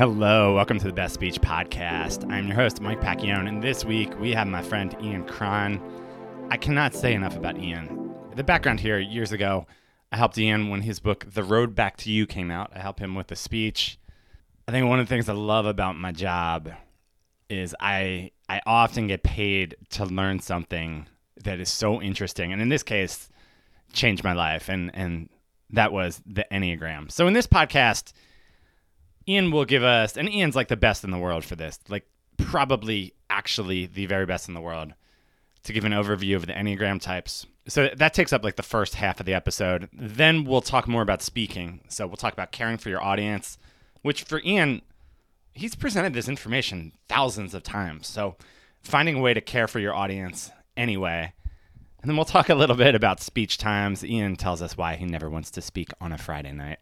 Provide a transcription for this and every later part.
Hello, welcome to the Best Speech Podcast. I'm your host, Mike Pacchione, and this week we have my friend Ian Cron. I cannot say enough about Ian. The background here years ago, I helped Ian when his book, The Road Back to You, came out. I helped him with the speech. I think one of the things I love about my job is I I often get paid to learn something that is so interesting, and in this case, changed my life, and and that was the Enneagram. So in this podcast, Ian will give us, and Ian's like the best in the world for this, like probably actually the very best in the world, to give an overview of the Enneagram types. So that takes up like the first half of the episode. Then we'll talk more about speaking. So we'll talk about caring for your audience, which for Ian, he's presented this information thousands of times. So finding a way to care for your audience anyway. And then we'll talk a little bit about speech times. Ian tells us why he never wants to speak on a Friday night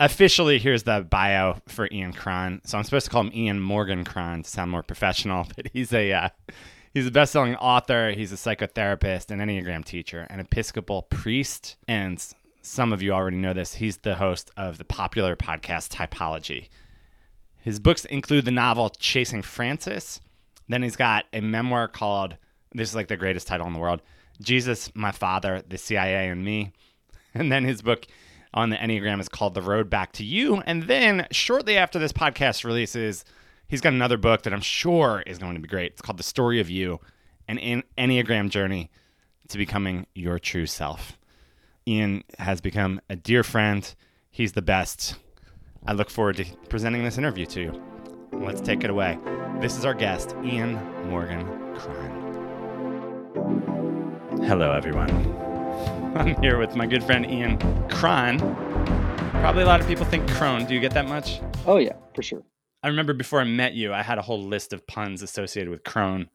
officially, here's the bio for Ian Cron. So I'm supposed to call him Ian Morgan Cron to sound more professional, but he's a uh, he's a best-selling author. He's a psychotherapist, an Enneagram teacher, an Episcopal priest, and some of you already know this. He's the host of the popular podcast Typology. His books include the novel Chasing Francis. Then he's got a memoir called this is like the greatest title in the world Jesus, My Father, the CIA, and Me. And then his book on the Enneagram is called The Road Back to You. And then shortly after this podcast releases, he's got another book that I'm sure is going to be great. It's called The Story of You, an Enneagram journey to becoming your true self. Ian has become a dear friend. He's the best. I look forward to presenting this interview to you. Let's take it away. This is our guest, Ian Morgan Cron. Hello, everyone. I'm here with my good friend Ian Cron. Probably a lot of people think Crone. Do you get that much? Oh yeah, for sure. I remember before I met you, I had a whole list of puns associated with Crone,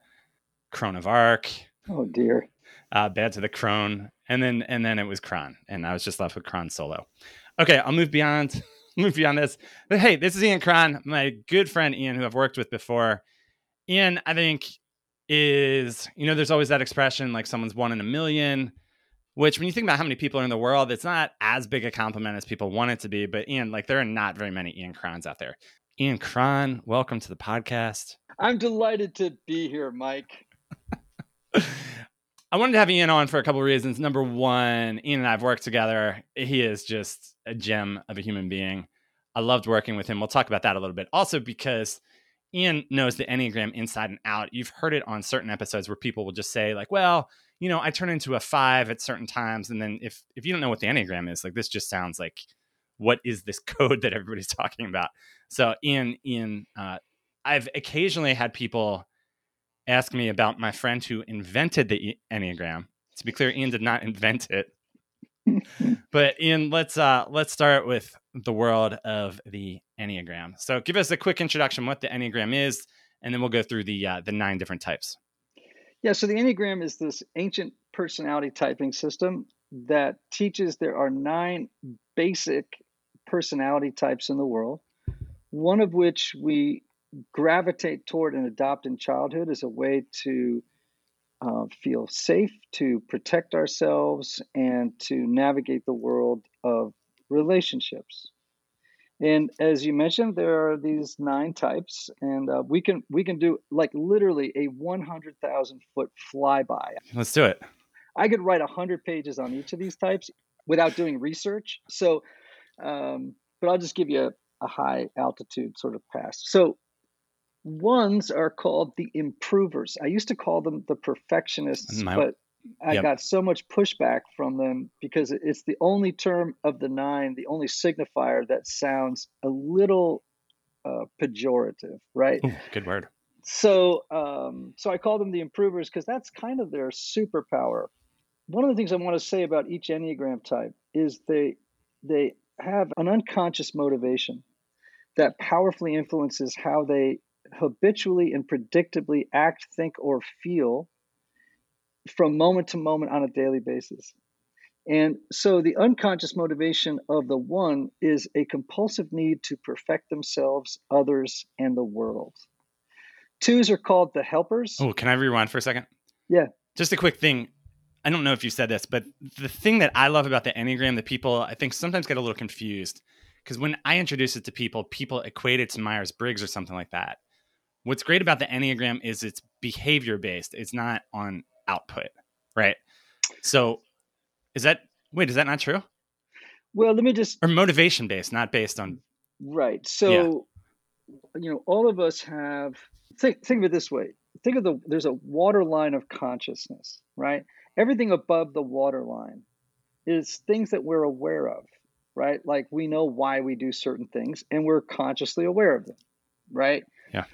Crone of Arc. Oh dear. Uh, bad to the Crone, and then and then it was Cron, and I was just left with Cron solo. Okay, I'll move beyond move beyond this. But hey, this is Ian Cron, my good friend Ian, who I've worked with before. Ian, I think is you know, there's always that expression like someone's one in a million which when you think about how many people are in the world, it's not as big a compliment as people want it to be. But Ian, like there are not very many Ian Crons out there. Ian Cron, welcome to the podcast. I'm delighted to be here, Mike. I wanted to have Ian on for a couple of reasons. Number one, Ian and I have worked together. He is just a gem of a human being. I loved working with him. We'll talk about that a little bit. Also, because Ian knows the Enneagram inside and out. You've heard it on certain episodes where people will just say, like, well, you know, I turn into a five at certain times. And then if if you don't know what the Enneagram is, like this just sounds like what is this code that everybody's talking about? So Ian, Ian, uh, I've occasionally had people ask me about my friend who invented the Enneagram. To be clear, Ian did not invent it. but Ian, let's uh let's start with the world of the Enneagram. So give us a quick introduction what the Enneagram is, and then we'll go through the uh, the nine different types. Yeah, so the Enneagram is this ancient personality typing system that teaches there are nine basic personality types in the world, one of which we gravitate toward and adopt in childhood as a way to uh, feel safe, to protect ourselves, and to navigate the world of relationships. And as you mentioned, there are these nine types, and uh, we can we can do like literally a one hundred thousand foot flyby. Let's do it. I could write hundred pages on each of these types without doing research. So, um, but I'll just give you a, a high altitude sort of pass. So, ones are called the improvers. I used to call them the perfectionists, My, but I yep. got so much pushback from them because it's the only term of the nine, the only signifier that sounds a little uh, pejorative, right? Ooh, good word. So, um, so I call them the improvers because that's kind of their superpower. One of the things I want to say about each enneagram type is they they have an unconscious motivation that powerfully influences how they habitually and predictably act, think, or feel from moment to moment on a daily basis. And so the unconscious motivation of the one is a compulsive need to perfect themselves, others, and the world. Twos are called the helpers. Oh, can I rewind for a second? Yeah. Just a quick thing. I don't know if you said this, but the thing that I love about the Enneagram that people I think sometimes get a little confused because when I introduce it to people, people equate it to Myers Briggs or something like that. What's great about the Enneagram is it's behavior based. It's not on output, right? So, is that wait? Is that not true? Well, let me just or motivation based, not based on right. So, yeah. you know, all of us have think think of it this way. Think of the there's a water line of consciousness, right? Everything above the water line is things that we're aware of, right? Like we know why we do certain things and we're consciously aware of them, right? Yeah.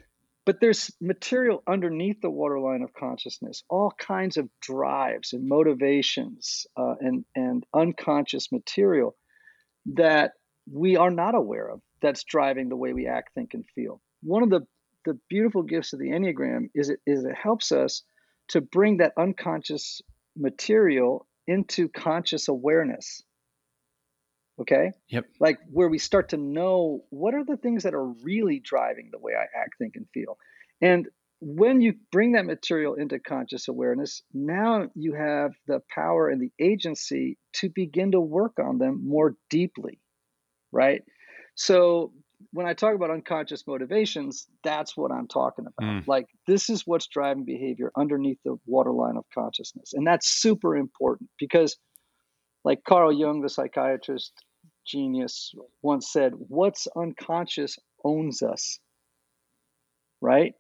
But there's material underneath the waterline of consciousness, all kinds of drives and motivations uh, and, and unconscious material that we are not aware of that's driving the way we act, think, and feel. One of the, the beautiful gifts of the Enneagram is it, is it helps us to bring that unconscious material into conscious awareness. Okay? Yep. Like where we start to know what are the things that are really driving the way I act, think, and feel. And when you bring that material into conscious awareness, now you have the power and the agency to begin to work on them more deeply, right? So when I talk about unconscious motivations, that's what I'm talking about. Mm. Like this is what's driving behavior underneath the waterline of consciousness. And that's super important because like Carl Jung, the psychiatrist genius, once said, what's unconscious owns us. Right?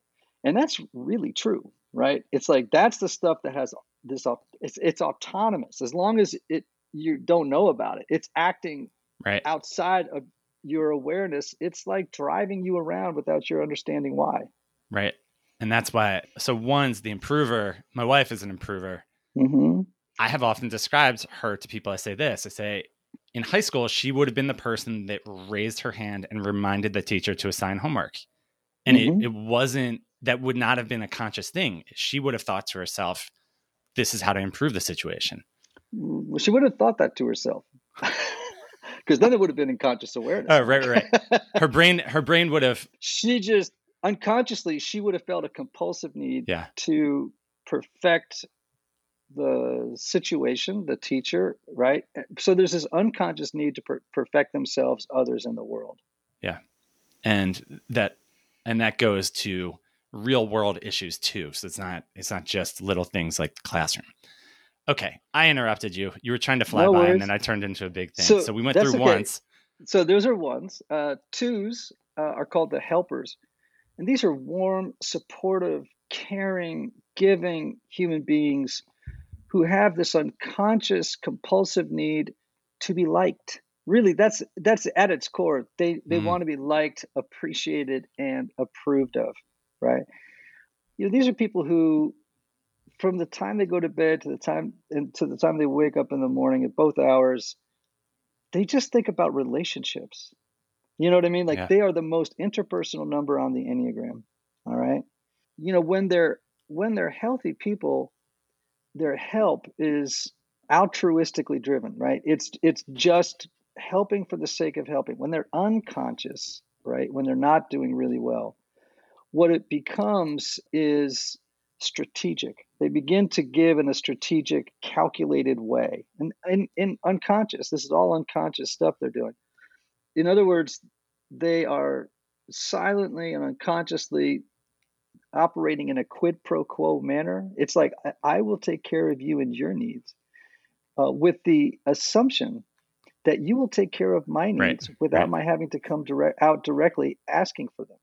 And that's really true, right? It's like that's the stuff that has this it's it's autonomous. As long as it you don't know about it, it's acting right outside of your awareness, it's like driving you around without your understanding why. Right. And that's why. So, one's the improver. My wife is an improver. Mm-hmm. I have often described her to people. I say this I say, in high school, she would have been the person that raised her hand and reminded the teacher to assign homework. And mm-hmm. it, it wasn't, that would not have been a conscious thing. She would have thought to herself, this is how to improve the situation. Well, she would have thought that to herself. because then it would have been in conscious awareness. Oh, right, right. her brain, her brain would have. She just unconsciously, she would have felt a compulsive need yeah. to perfect the situation, the teacher, right? So there's this unconscious need to per- perfect themselves, others in the world. Yeah, and that, and that goes to real world issues too. So it's not, it's not just little things like the classroom. Okay, I interrupted you. You were trying to fly no by, worries. and then I turned into a big thing. So, so we went through okay. ones. So those are ones. Uh, twos uh, are called the helpers, and these are warm, supportive, caring, giving human beings who have this unconscious, compulsive need to be liked. Really, that's that's at its core. They they mm. want to be liked, appreciated, and approved of. Right. You know, these are people who from the time they go to bed to the time and to the time they wake up in the morning at both hours, they just think about relationships. You know what I mean? Like yeah. they are the most interpersonal number on the Enneagram. All right. You know, when they're when they're healthy people, their help is altruistically driven, right? It's it's just helping for the sake of helping. When they're unconscious, right? When they're not doing really well, what it becomes is strategic. They begin to give in a strategic, calculated way. And in, in unconscious, this is all unconscious stuff they're doing. In other words, they are silently and unconsciously operating in a quid pro quo manner. It's like, I, will take care of you and your needs uh, with the assumption that you will take care of my needs right. without right. my having to come direct out directly asking for them.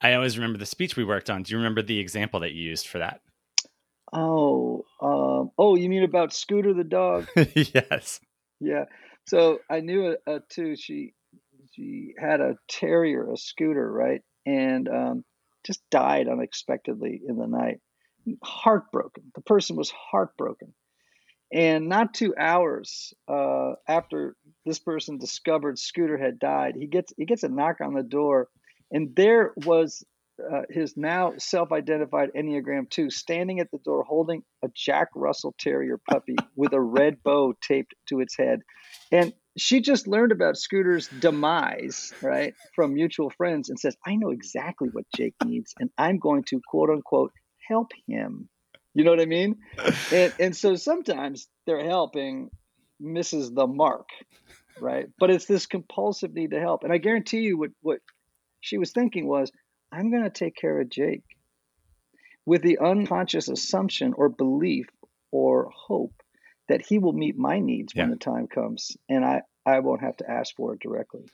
I always remember the speech we worked on. Do you remember the example that you used for that? Oh, um, oh, you mean about Scooter the dog? yes. Yeah. So I knew a, a two. She she had a terrier, a Scooter, right, and um, just died unexpectedly in the night. Heartbroken. The person was heartbroken. And not two hours uh, after this person discovered Scooter had died, he gets he gets a knock on the door and there was uh, his now self-identified Enneagram 2 standing at the door holding a Jack Russell Terrier puppy with a red bow taped to its head. And she just learned about Scooter's demise, right, from mutual friends and says, I know exactly what Jake needs, and I'm going to quote unquote help him. You know what I mean? And, and so sometimes their helping misses the mark, right? But it's this compulsive need to help. And I guarantee you what what she was thinking was, I'm going to take care of Jake with the unconscious assumption or belief or hope that he will meet my needs yeah. when the time comes and I, I won't have to ask for it directly.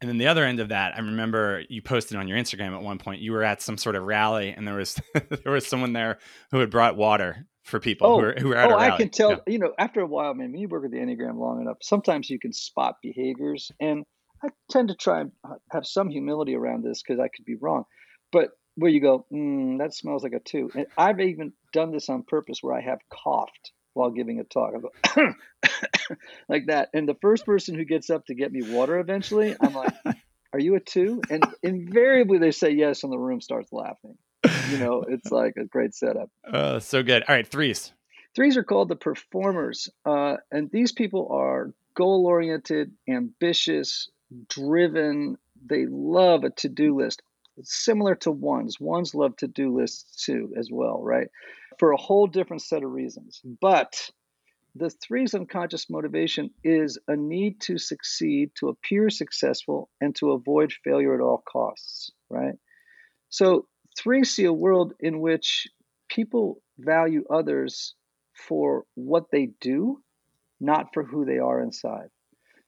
And then the other end of that, I remember you posted on your Instagram at one point. You were at some sort of rally, and there was there was someone there who had brought water for people oh, who were who were at oh, a rally. I can tell. Yeah. You know, after a while, man, when you work with the Enneagram long enough, sometimes you can spot behaviors, and I tend to try and have some humility around this because I could be wrong. But where you go, mm, that smells like a two. And I've even done this on purpose where I have coughed while giving a talk. Go like that. And the first person who gets up to get me water eventually, I'm like, Are you a two? And invariably they say yes, and the room starts laughing. You know, it's like a great setup. Uh, so good. All right, threes. Threes are called the performers. Uh, and these people are goal oriented, ambitious, driven. They love a to do list. Similar to ones. Ones love to do lists too, as well, right? For a whole different set of reasons. But the three's unconscious motivation is a need to succeed, to appear successful, and to avoid failure at all costs, right? So, three see a world in which people value others for what they do, not for who they are inside.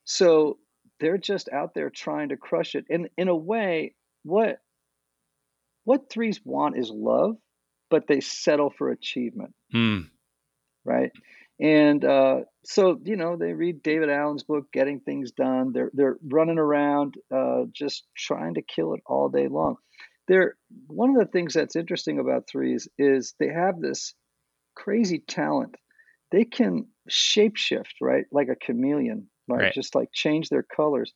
So, they're just out there trying to crush it. And in a way, what what threes want is love, but they settle for achievement. Mm. Right? And uh, so, you know, they read David Allen's book, Getting Things Done. They're they're running around, uh, just trying to kill it all day long. They're one of the things that's interesting about threes is they have this crazy talent. They can shapeshift, right, like a chameleon, right? right? Just like change their colors,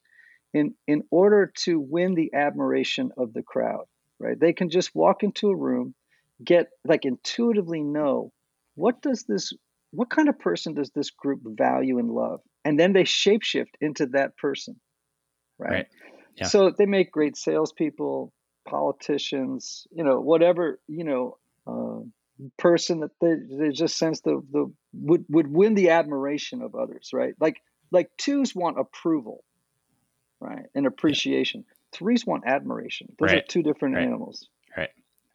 in in order to win the admiration of the crowd, right? They can just walk into a room, get like intuitively know what does this what kind of person does this group value and love? And then they shapeshift into that person, right? right. Yeah. So they make great salespeople, politicians, you know, whatever, you know, uh, person that they, they just sense the the would would win the admiration of others, right? Like like twos want approval, right, and appreciation. Yeah. Threes want admiration. Those right. are two different right. animals. Right.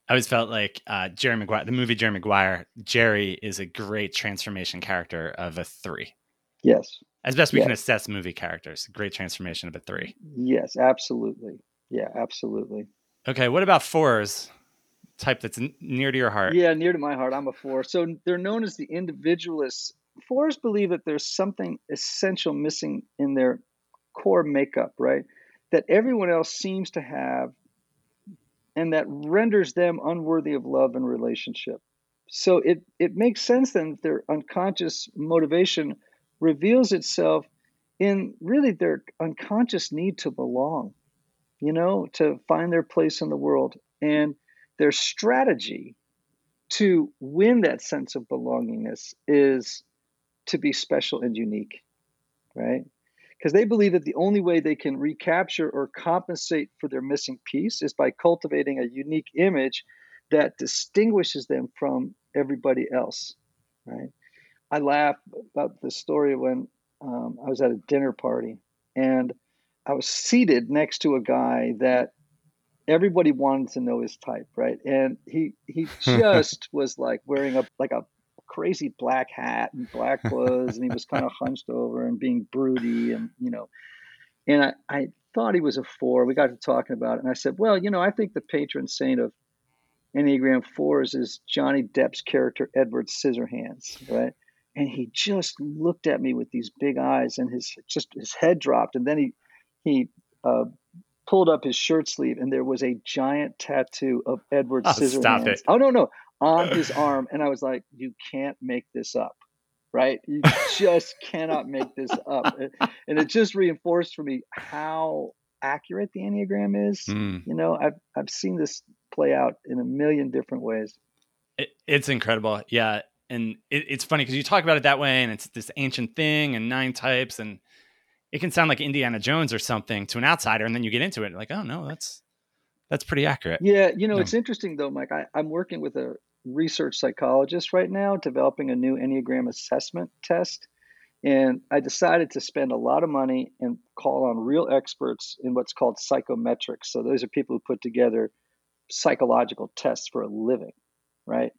I always felt like uh, Jerry Maguire, the movie Jerry Maguire, Jerry is a great transformation character of a three. Yes. As best we yes. can assess movie characters, great transformation of a three. Yes, absolutely. Yeah, absolutely. Okay, what about fours? Type that's n- near to your heart. Yeah, near to my heart. I'm a four. So they're known as the individualists. Fours believe that there's something essential missing in their core makeup, right? That everyone else seems to have and that renders them unworthy of love and relationship. So it, it makes sense then that their unconscious motivation reveals itself in really their unconscious need to belong, you know, to find their place in the world. And their strategy to win that sense of belongingness is to be special and unique, right? Because they believe that the only way they can recapture or compensate for their missing piece is by cultivating a unique image that distinguishes them from everybody else right? I laugh about the story when um, i was at a dinner party and i was seated next to a guy that everybody wanted to know his type right? And he he just was like wearing a like a crazy black hat and black clothes, and he was kind of hunched over and being broody, and you know, and I, I thought he was a four. We got to talking about it, and I said, well, you know, I think the patron saint of Enneagram fours is Johnny Depp's character Edward Scissorhands, right? And he just looked at me with these big eyes, and his just his head dropped, and then he he uh, pulled up his shirt sleeve, and there was a giant tattoo of Edward oh, Scissorhands. Oh no, no, on his arm. And I was like, you can't make this up, right? You just cannot make this up. And it just reinforced for me how accurate the Enneagram is. Mm. You know, I've, I've seen this play out in a million different ways. It, it's incredible. Yeah. And it, it's funny because you talk about it that way and it's this ancient thing and nine types and it can sound like Indiana Jones or something to an outsider. And then you get into it like, oh no, that's, that's pretty accurate. Yeah, you know, it's interesting though, Mike. I, am working with a research psychologist right now developing a new Enneagram assessment test. And I decided to spend a lot of money and call on real experts in what's called psychometrics. So those are people who put together psychological tests for a living, right?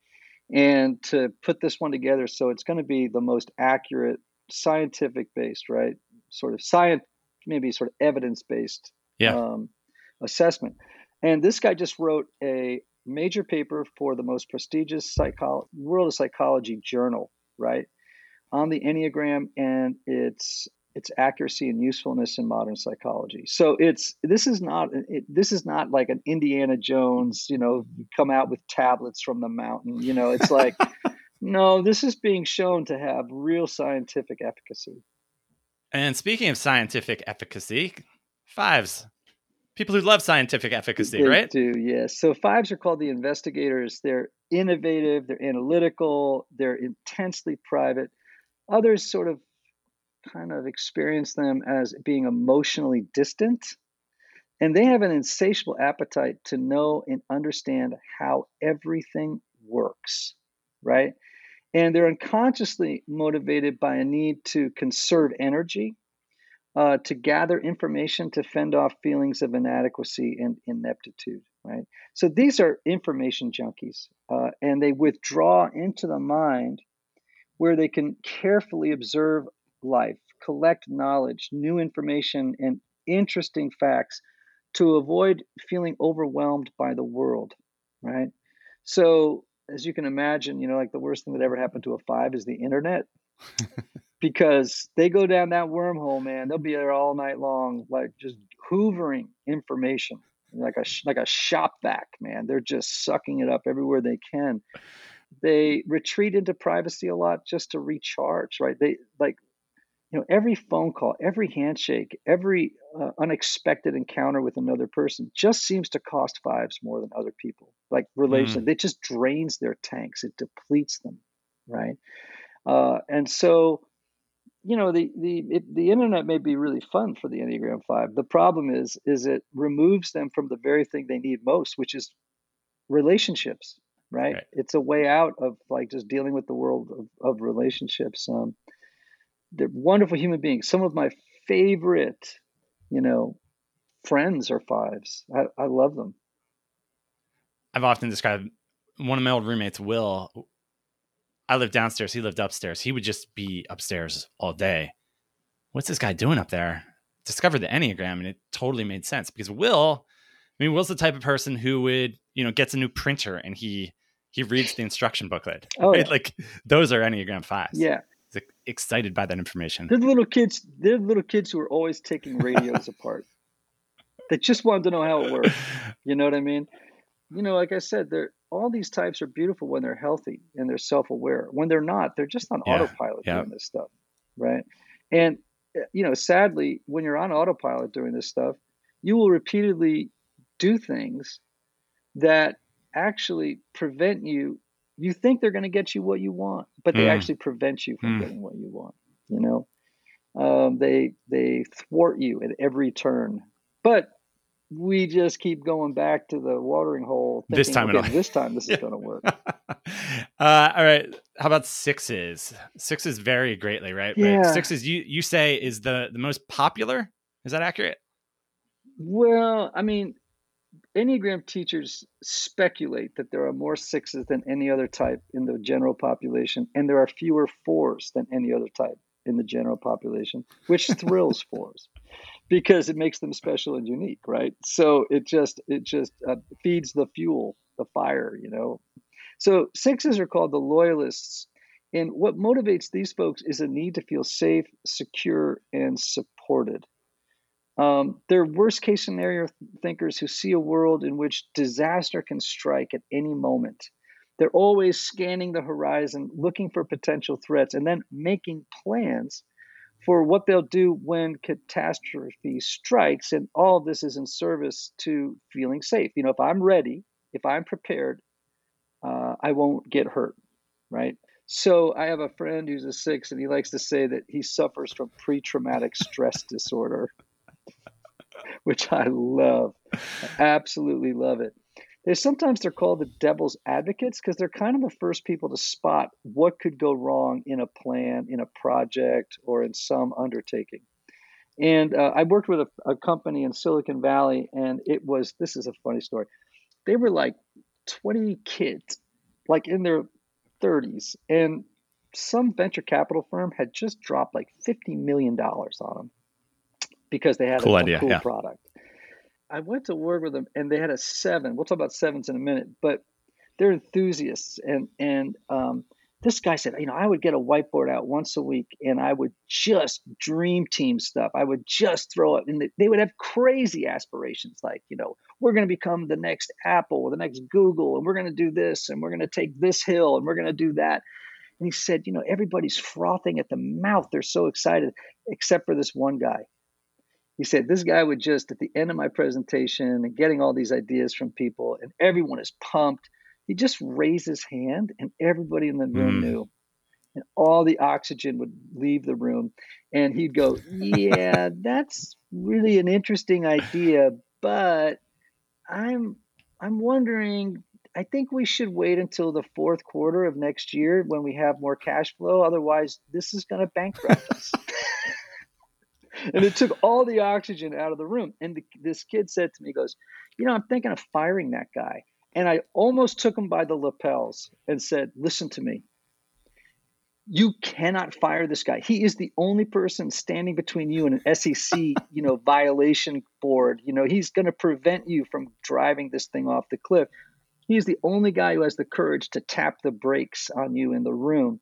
And to put this one together so it's going to be the most accurate, scientific based, right? Sort of science, maybe sort of evidence based yeah. um, assessment. And this guy just wrote a major paper for the most prestigious psycho- world of psychology journal, right? On the Enneagram and its its accuracy and usefulness in modern psychology. So it's this is not it, this is not like an Indiana Jones, you know, come out with tablets from the mountain. You know, it's like no, this is being shown to have real scientific efficacy. And speaking of scientific efficacy, fives people who love scientific efficacy, they right? Do yes. So fives are called the investigators. They're innovative. They're analytical. They're intensely private. Others sort of kind of experience them as being emotionally distant. And they have an insatiable appetite to know and understand how everything works, right? And they're unconsciously motivated by a need to conserve energy, uh, to gather information to fend off feelings of inadequacy and ineptitude, right? So these are information junkies, uh, and they withdraw into the mind where they can carefully observe life, collect knowledge, new information, and interesting facts to avoid feeling overwhelmed by the world, right? So, as you can imagine, you know, like the worst thing that ever happened to a five is the internet. because they go down that wormhole, man. They'll be there all night long, like just hoovering information, like a like a shop vac, man. They're just sucking it up everywhere they can. They retreat into privacy a lot just to recharge, right? They like you know every phone call every handshake every uh, unexpected encounter with another person just seems to cost fives more than other people like relation mm. it just drains their tanks it depletes them right uh, and so you know the the it, the internet may be really fun for the enneagram 5 the problem is is it removes them from the very thing they need most which is relationships right, right. it's a way out of like just dealing with the world of, of relationships um, they're wonderful human beings. Some of my favorite, you know, friends are fives. I, I love them. I've often described one of my old roommates, Will. I lived downstairs. He lived upstairs. He would just be upstairs all day. What's this guy doing up there? Discovered the Enneagram and it totally made sense because Will, I mean, Will's the type of person who would, you know, gets a new printer and he he reads the instruction booklet. Oh, right? yeah. like those are Enneagram fives. Yeah excited by that information. They're the little kids. They're the little kids who are always taking radios apart. They just wanted to know how it worked. You know what I mean? You know, like I said, they're all these types are beautiful when they're healthy and they're self-aware. When they're not, they're just on yeah. autopilot yeah. doing this stuff, right? And you know, sadly, when you're on autopilot doing this stuff, you will repeatedly do things that actually prevent you you think they're going to get you what you want, but they mm. actually prevent you from mm. getting what you want. You know, um, they they thwart you at every turn. But we just keep going back to the watering hole. Thinking, this time, okay, this time, this is going to work. uh, all right. How about sixes? Sixes vary greatly, right? Yeah. But sixes, you you say is the the most popular. Is that accurate? Well, I mean, Enneagram teachers speculate that there are more sixes than any other type in the general population, and there are fewer fours than any other type in the general population, which thrills fours because it makes them special and unique, right? So it just it just uh, feeds the fuel, the fire, you know. So sixes are called the loyalists, and what motivates these folks is a need to feel safe, secure, and supported. Um, they're worst case scenario thinkers who see a world in which disaster can strike at any moment. They're always scanning the horizon, looking for potential threats, and then making plans for what they'll do when catastrophe strikes. And all this is in service to feeling safe. You know, if I'm ready, if I'm prepared, uh, I won't get hurt, right? So I have a friend who's a six, and he likes to say that he suffers from pre-traumatic stress disorder which I love. I absolutely love it. They sometimes they're called the devil's advocates because they're kind of the first people to spot what could go wrong in a plan, in a project, or in some undertaking. And uh, I worked with a, a company in Silicon Valley, and it was this is a funny story. They were like 20 kids, like in their 30s, and some venture capital firm had just dropped like $50 million on them because they had cool a, idea, cool yeah. product. I went to work with them and they had a seven. We'll talk about sevens in a minute, but they're enthusiasts. And, and, um, this guy said, you know, I would get a whiteboard out once a week and I would just dream team stuff. I would just throw it and they would have crazy aspirations like, you know, we're going to become the next Apple or the next Google and we're going to do this and we're going to take this hill and we're going to do that. And he said, you know, everybody's frothing at the mouth. They're so excited, except for this one guy. He said, this guy would just, at the end of my presentation and getting all these ideas from people, and everyone is pumped, he just raised his hand, and everybody in the room mm. knew. And all the oxygen would leave the room. And he'd go, Yeah, that's really an interesting idea, but I'm I'm wondering I think we should wait until the fourth quarter of next year when we have more cash flow. Otherwise, this is going to bankrupt us. and it took all the oxygen out of the room. And the, this kid said to me, he goes, You know, I'm thinking of firing that guy. And I almost took him by the lapels and said, Listen to me. You cannot fire this guy. He is the only person standing between you and an SEC, you know, violation board. You know, he's going to prevent you from driving this thing off the cliff. He's the only guy who has the courage to tap the brakes on you in the room.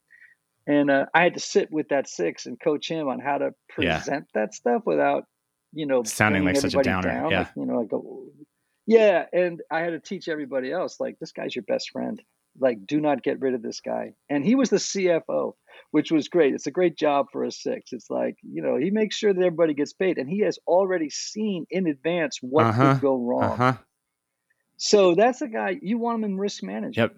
And uh, I had to sit with that six and coach him on how to present yeah. that stuff without, you know, sounding like such a downer. Down. Yeah. Like, you know, go, yeah. And I had to teach everybody else, like, this guy's your best friend. Like, do not get rid of this guy. And he was the CFO, which was great. It's a great job for a six. It's like, you know, he makes sure that everybody gets paid and he has already seen in advance what uh-huh. could go wrong. Uh-huh. So that's a guy you want him in risk management. Yep.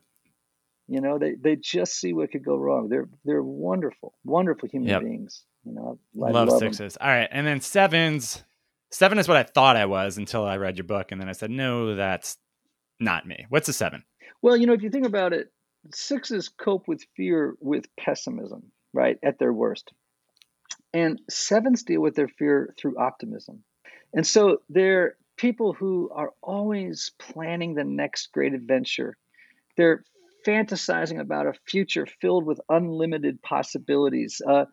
You know, they, they just see what could go wrong. They're they're wonderful, wonderful human yep. beings. You know, I love, love sixes. Them. All right, and then sevens. Seven is what I thought I was until I read your book, and then I said, no, that's not me. What's a seven? Well, you know, if you think about it, sixes cope with fear with pessimism, right, at their worst, and sevens deal with their fear through optimism. And so they're people who are always planning the next great adventure. They're fantasizing about a future filled with unlimited possibilities. Uh,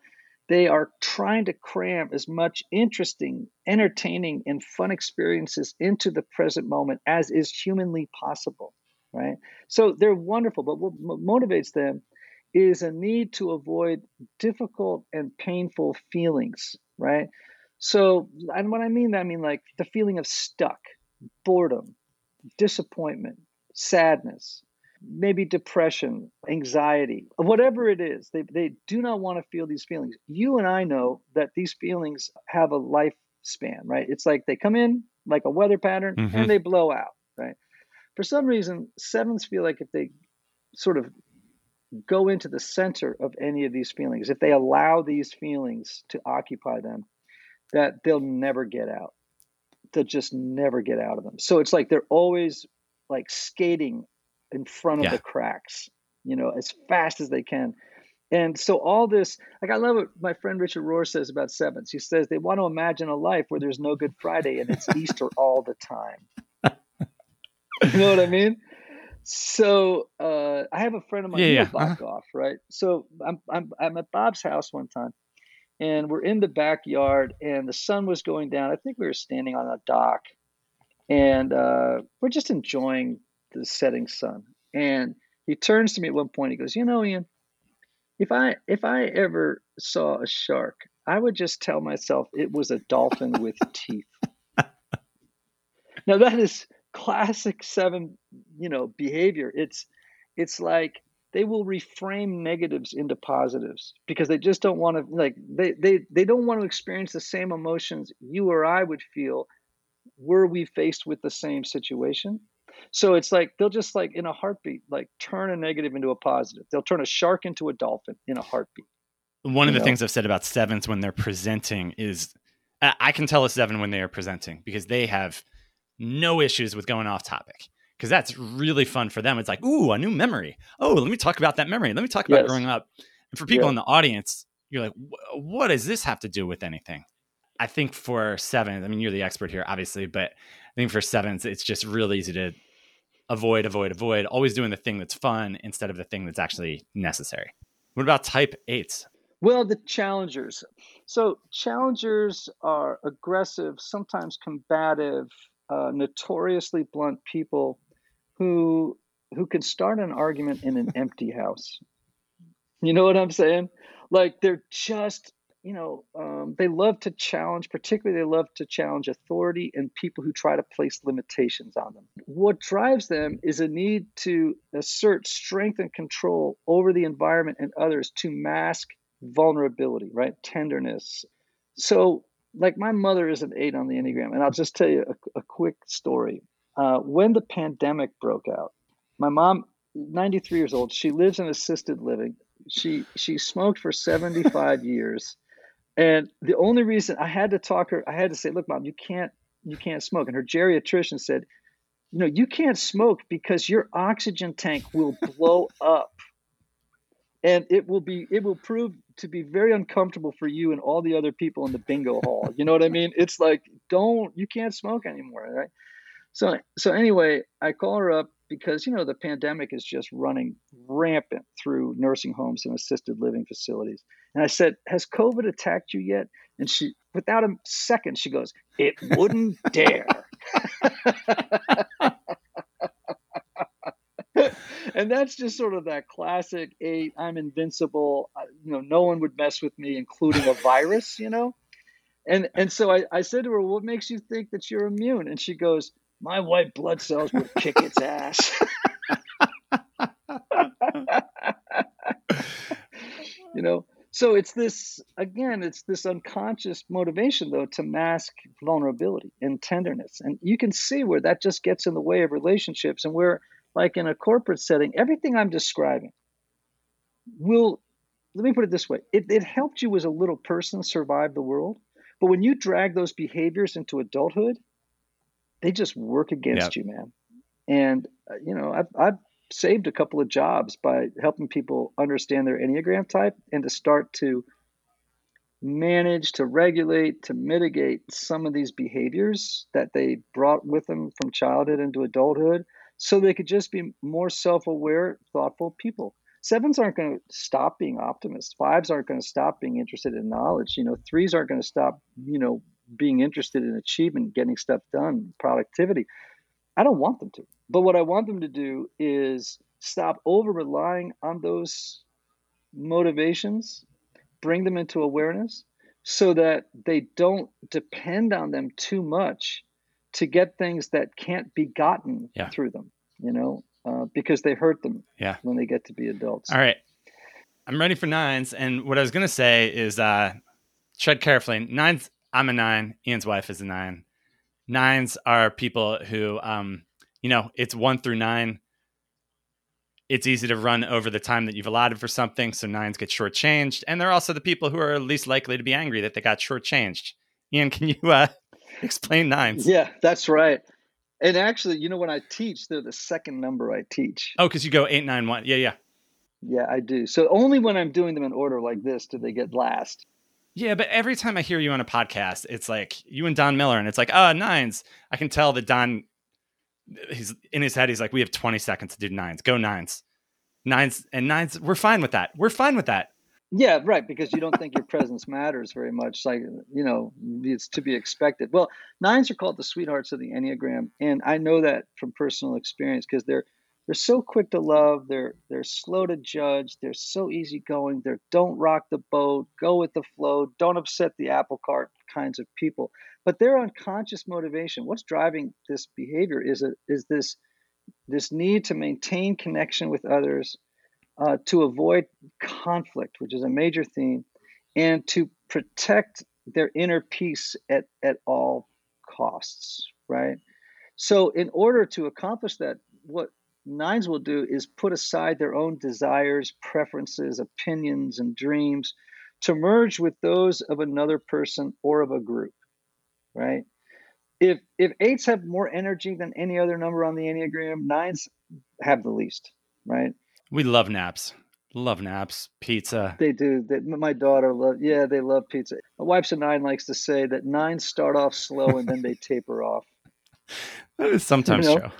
they are trying to cram as much interesting, entertaining, and fun experiences into the present moment as is humanly possible, right? So they're wonderful, but what motivates them is a need to avoid difficult and painful feelings, right? So, and what I mean, I mean like the feeling of stuck, boredom, disappointment, sadness, maybe depression, anxiety, whatever it is. They, they do not want to feel these feelings. You and I know that these feelings have a lifespan, right? It's like they come in like a weather pattern mm-hmm. and they blow out, right? For some reason, sevens feel like if they sort of go into the center of any of these feelings, if they allow these feelings to occupy them, that they'll never get out. They'll just never get out of them. So it's like they're always like skating in front of yeah. the cracks, you know, as fast as they can. And so all this, like I love what my friend Richard Rohr says about sevens. He says they want to imagine a life where there's no Good Friday and it's Easter all the time. you know what I mean? So uh, I have a friend of mine, yeah, yeah. Uh-huh. right? So I'm, I'm I'm at Bob's house one time, and we're in the backyard and the sun was going down i think we were standing on a dock and uh, we're just enjoying the setting sun. And he turns to me at one point he goes you know ian if i if i ever saw a shark i would just tell myself it was a dolphin with teeth. Now that is classic seven you know behavior. It's it's like they will reframe negatives into positives because they just don't want to like they they they don't want to experience the same emotions you or I would feel were we faced with the same situation. So it's like they'll just like in a heartbeat like turn a negative into a positive. They'll turn a shark into a dolphin in a heartbeat. One of the know? things I've said about sevens when they're presenting is I can tell a seven when they are presenting because they have no issues with going off topic because that's really fun for them. It's like, ooh, a new memory. Oh, let me talk about that memory. Let me talk about yes. growing up. And for people yeah. in the audience, you're like, what does this have to do with anything? I think for sevens, I mean, you're the expert here, obviously, but I think for sevens, it's just real easy to avoid, avoid, avoid, always doing the thing that's fun instead of the thing that's actually necessary. What about type eights? Well, the challengers. So, challengers are aggressive, sometimes combative, uh, notoriously blunt people who who can start an argument in an empty house. You know what I'm saying? Like they're just you know, um, they love to challenge, particularly they love to challenge authority and people who try to place limitations on them. What drives them is a need to assert strength and control over the environment and others to mask vulnerability, right? Tenderness. So, like my mother is an eight on the Enneagram, and I'll just tell you a, a quick story. Uh, when the pandemic broke out, my mom, 93 years old, she lives in assisted living. She she smoked for 75 years and the only reason I had to talk her, I had to say, look, mom, you can't, you can't smoke. And her geriatrician said, you know, you can't smoke because your oxygen tank will blow up. And it will be, it will prove to be very uncomfortable for you and all the other people in the bingo hall. You know what I mean? It's like, don't, you can't smoke anymore. Right. So, so anyway, I call her up because, you know, the pandemic is just running rampant through nursing homes and assisted living facilities. And I said, Has COVID attacked you yet? And she, without a second, she goes, It wouldn't dare. and that's just sort of that classic eight i'm invincible. You know no one would mess with me including a virus you know? And and so I, I said to her what makes you think that you're immune? And she goes my white blood cells would kick its ass. You know so it's this again it's this unconscious motivation though to mask vulnerability and tenderness and you can see where that just gets in the way of relationships and where like in a corporate setting everything i'm describing will let me put it this way it, it helped you as a little person survive the world but when you drag those behaviors into adulthood they just work against yep. you man and uh, you know I've, I've saved a couple of jobs by helping people understand their Enneagram type and to start to manage, to regulate, to mitigate some of these behaviors that they brought with them from childhood into adulthood so they could just be more self aware, thoughtful people. Sevens aren't going to stop being optimists. Fives aren't going to stop being interested in knowledge. You know, threes aren't going to stop, you know, being interested in achievement, getting stuff done, productivity. I don't want them to. But what I want them to do is stop over relying on those motivations, bring them into awareness so that they don't depend on them too much to get things that can't be gotten yeah. through them, you know, uh, because they hurt them yeah. when they get to be adults. All right. I'm ready for nines. And what I was going to say is uh, tread carefully. Nines, I'm a nine. Ian's wife is a nine. Nines are people who um, you know, it's one through nine. It's easy to run over the time that you've allotted for something, so nines get shortchanged. And they're also the people who are least likely to be angry that they got shortchanged. Ian, can you uh, explain nines? Yeah, that's right. And actually, you know, when I teach, they're the second number I teach. Oh, because you go eight, nine, one. Yeah, yeah. Yeah, I do. So only when I'm doing them in order like this do they get last. Yeah, but every time I hear you on a podcast, it's like you and Don Miller, and it's like, ah, oh, nines. I can tell that Don he's in his head he's like we have 20 seconds to do nines. Go nines. Nines and nines we're fine with that. We're fine with that. Yeah right because you don't think your presence matters very much like you know it's to be expected. Well nines are called the sweethearts of the enneagram and i know that from personal experience because they're they're so quick to love they're they're slow to judge they're so easygoing they're don't rock the boat go with the flow don't upset the apple cart kinds of people but their unconscious motivation what's driving this behavior is a, is this this need to maintain connection with others uh, to avoid conflict which is a major theme and to protect their inner peace at, at all costs right? So in order to accomplish that what nines will do is put aside their own desires preferences opinions and dreams to merge with those of another person or of a group right? if if eights have more energy than any other number on the enneagram, nines have the least, right? We love naps. Love naps, pizza. They do. They, my daughter love. Yeah, they love pizza. My wife's a nine likes to say that nines start off slow and then they taper off. That is sometimes you know? true.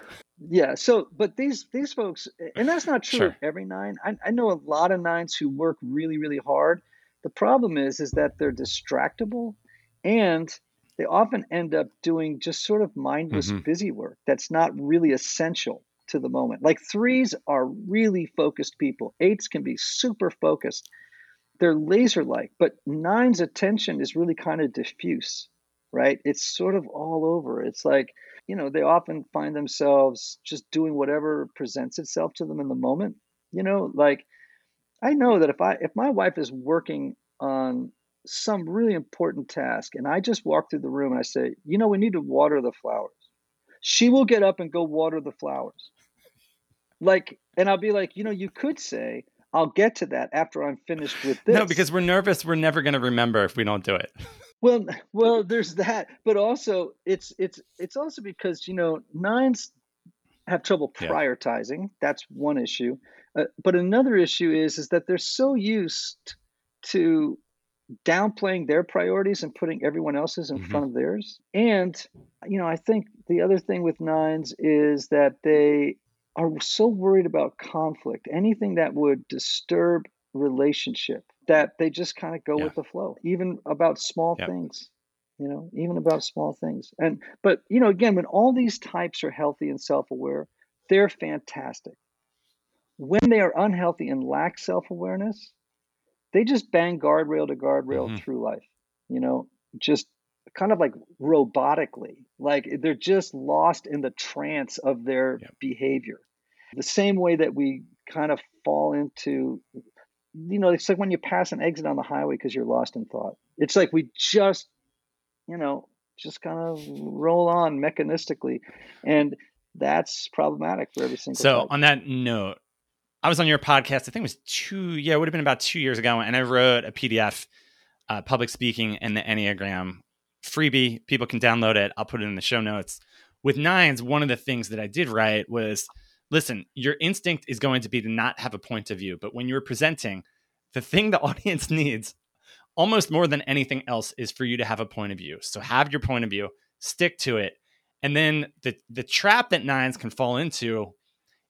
Yeah. So, but these these folks, and that's not true sure. every nine. I, I know a lot of nines who work really really hard. The problem is is that they're distractible, and they often end up doing just sort of mindless mm-hmm. busy work that's not really essential to the moment. Like threes are really focused people. Eights can be super focused. They're laser like, but nine's attention is really kind of diffuse, right? It's sort of all over. It's like, you know, they often find themselves just doing whatever presents itself to them in the moment. You know, like I know that if I if my wife is working on some really important task and I just walk through the room and I say, you know, we need to water the flowers. She will get up and go water the flowers. Like and i'll be like you know you could say i'll get to that after i'm finished with this. no because we're nervous we're never going to remember if we don't do it. Well well there's that but also it's it's it's also because you know nines have trouble prioritizing. Yeah. that's one issue uh, but another issue is is that they're so used to downplaying their priorities and putting everyone else's in mm-hmm. front of theirs and you know i think the other thing with nines is that they are so worried about conflict, anything that would disturb relationship, that they just kind of go yeah. with the flow, even about small yep. things, you know, even about small things. And, but, you know, again, when all these types are healthy and self aware, they're fantastic. When they are unhealthy and lack self awareness, they just bang guardrail to guardrail mm-hmm. through life, you know, just kind of like robotically like they're just lost in the trance of their yep. behavior the same way that we kind of fall into you know it's like when you pass an exit on the highway because you're lost in thought it's like we just you know just kind of roll on mechanistically and that's problematic for every single so type. on that note i was on your podcast i think it was two yeah it would have been about two years ago and i wrote a pdf uh, public speaking and the enneagram freebie. People can download it. I'll put it in the show notes. With nines, one of the things that I did write was listen, your instinct is going to be to not have a point of view. But when you're presenting, the thing the audience needs almost more than anything else is for you to have a point of view. So have your point of view, stick to it. And then the the trap that nines can fall into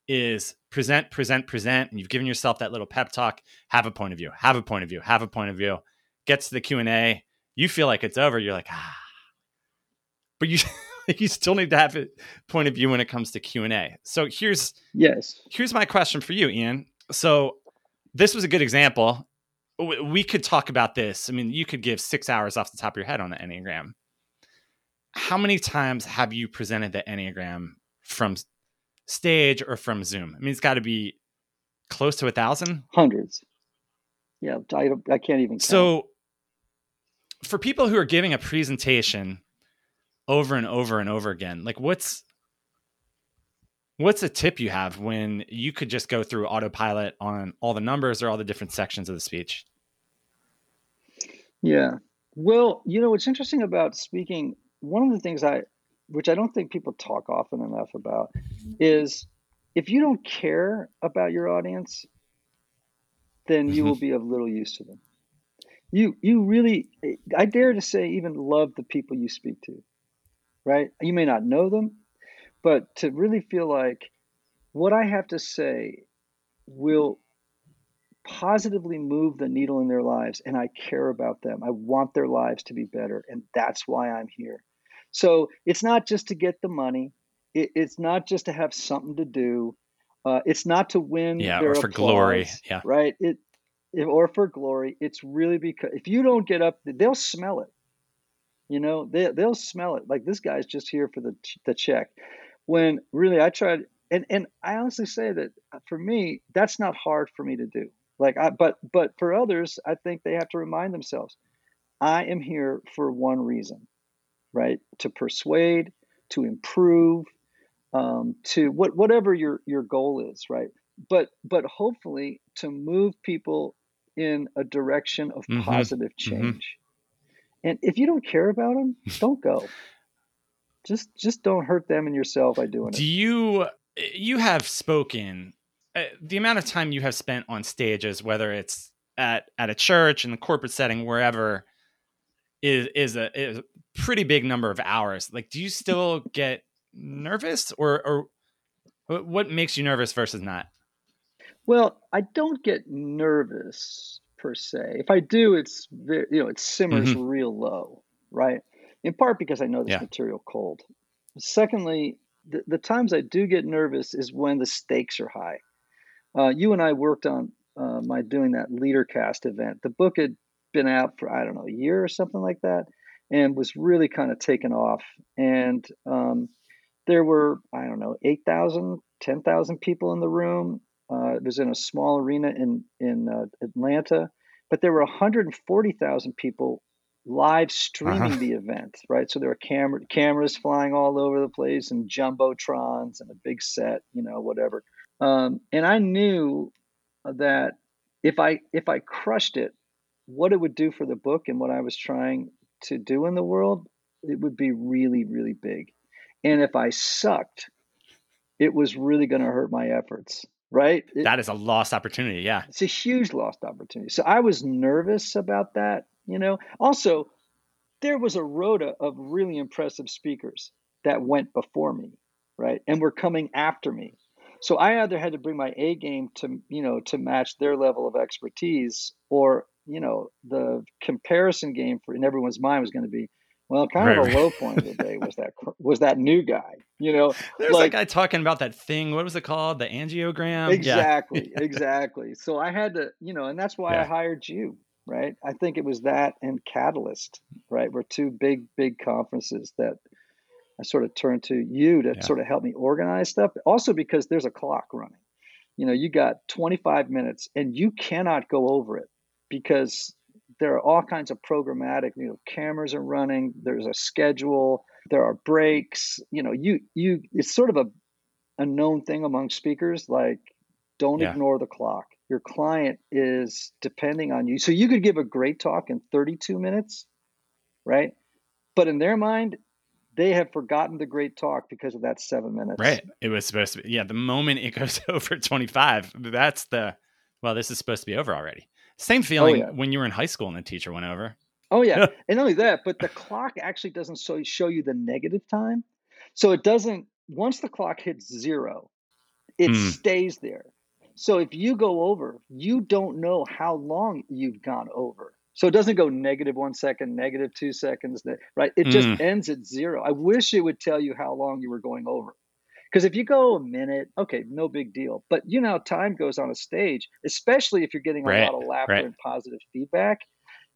is present, present, present, and you've given yourself that little pep talk. Have a point of view. Have a point of view. Have a point of view. Gets to the Q and A you feel like it's over. You're like, ah, but you you still need to have a point of view when it comes to Q and A. So here's yes, here's my question for you, Ian. So this was a good example. We could talk about this. I mean, you could give six hours off the top of your head on the Enneagram. How many times have you presented the Enneagram from stage or from Zoom? I mean, it's got to be close to a thousand, hundreds. Yeah, I, I can't even. Count. So for people who are giving a presentation over and over and over again, like what's what's a tip you have when you could just go through autopilot on all the numbers or all the different sections of the speech? Yeah. Well, you know what's interesting about speaking, one of the things I which I don't think people talk often enough about mm-hmm. is if you don't care about your audience, then you will mm-hmm. be of little use to them. You you really i dare to say even love the people you speak to right? You may not know them but to really feel like what i have to say will positively move the needle in their lives and i care about them. I want their lives to be better and that's why i'm here so it's not just to get the money it, it's not just to have something to do uh, it's not to win yeah or for applause, glory yeah right it or for glory. It's really because if you don't get up, they'll smell it. You know, they they'll smell it. Like this guy's just here for the the check. When really I tried, and and I honestly say that uh, for me, that's not hard for me to do. Like I, but but for others, I think they have to remind themselves, I am here for one reason, right? To persuade, to improve, um, to what whatever your your goal is, right? But but hopefully to move people in a direction of mm-hmm. positive mm-hmm. change. Mm-hmm. And if you don't care about them, don't go. just just don't hurt them and yourself by doing Do it. you you have spoken uh, the amount of time you have spent on stages, whether it's at at a church in the corporate setting, wherever, is is a, is a pretty big number of hours. Like, do you still get nervous, or or what makes you nervous versus not? Well, I don't get nervous per se. If I do, it's very, you know, it simmers real low, right? In part because I know this Yeah. material cold. Secondly, the, the times I do get nervous is when the stakes are high. Uh, you and I worked on uh, my doing that LeaderCast event. The book had been out for I don't know a year or something like that, and was really kind of taken off. And um, there were I don't know 8,000, 10,000 people in the room. Uh, it was in a small arena in in uh, Atlanta, but there were 140,000 people live streaming Uh-huh. the event. Right, so there were camera cameras flying all over the place and jumbotrons and a big set, you know, whatever. Um, and I knew that if I if I crushed it, what it would do for the book and what I was trying to do in the world, it would be really really big. And if I sucked, it was really going to hurt my efforts. Right? It- That is a lost opportunity. Yeah. it's a huge lost opportunity. So I was nervous about that, you know. Also, there was a rota of really impressive speakers that went before me, right? And were coming after me. So I either had to bring my A game to, you know, to match their level of expertise or, you know, the comparison game for in everyone's mind was going to be, well, kind of a right. low point of the day was that was that new guy, you know, There's Like- that guy talking about that thing. What was it called? The angiogram. Yeah. exactly exactly so i had to you know and that's why i hired you right i think it was that and catalyst right were two big big conferences that i sort of turned to you to Yeah. sort of help me organize stuff also because there's a clock running you know you got 25 minutes and you cannot go over it because there are all kinds of programmatic you know cameras are running there's a schedule there are breaks you know you you it's sort of a a known thing among speakers like don't Yeah. ignore the clock your client is depending on you so you could give a great talk in 32 minutes right but in their mind they have forgotten the great talk because of that seven minutes Right. It was supposed to be. Yeah. The moment it goes over 25, that's the, well, this is supposed to be over already. Same feeling yeah. when you were in high school and the teacher went over. Oh yeah, and not only that, but the clock actually doesn't show show you the negative time, so it doesn't. Once the clock hits zero, it Hmm. stays there. So if you go over, you don't know how long you've gone over. So it doesn't go negative one second, negative two seconds, right? It just Mm. ends at zero. I wish it would tell you how long you were going over. Because if you go a minute, okay, no big deal. But you know time goes on a stage, especially if you're getting a Right, lot of laughter right. and positive feedback,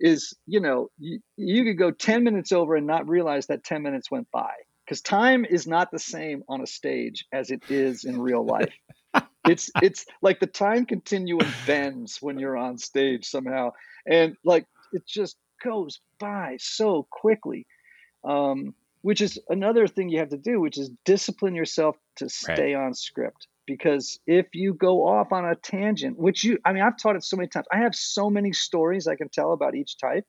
is you know you, you could go 10 minutes over and not realize that 10 minutes went by because time is not the same on a stage as it is in real life it's it's like the time continuum bends when you're on stage somehow and like it just goes by so quickly um, which is another thing you have to do which is discipline yourself to stay on script. Because if you go off on a tangent which you i mean i've taught it so many times. I have so many stories i can tell about each type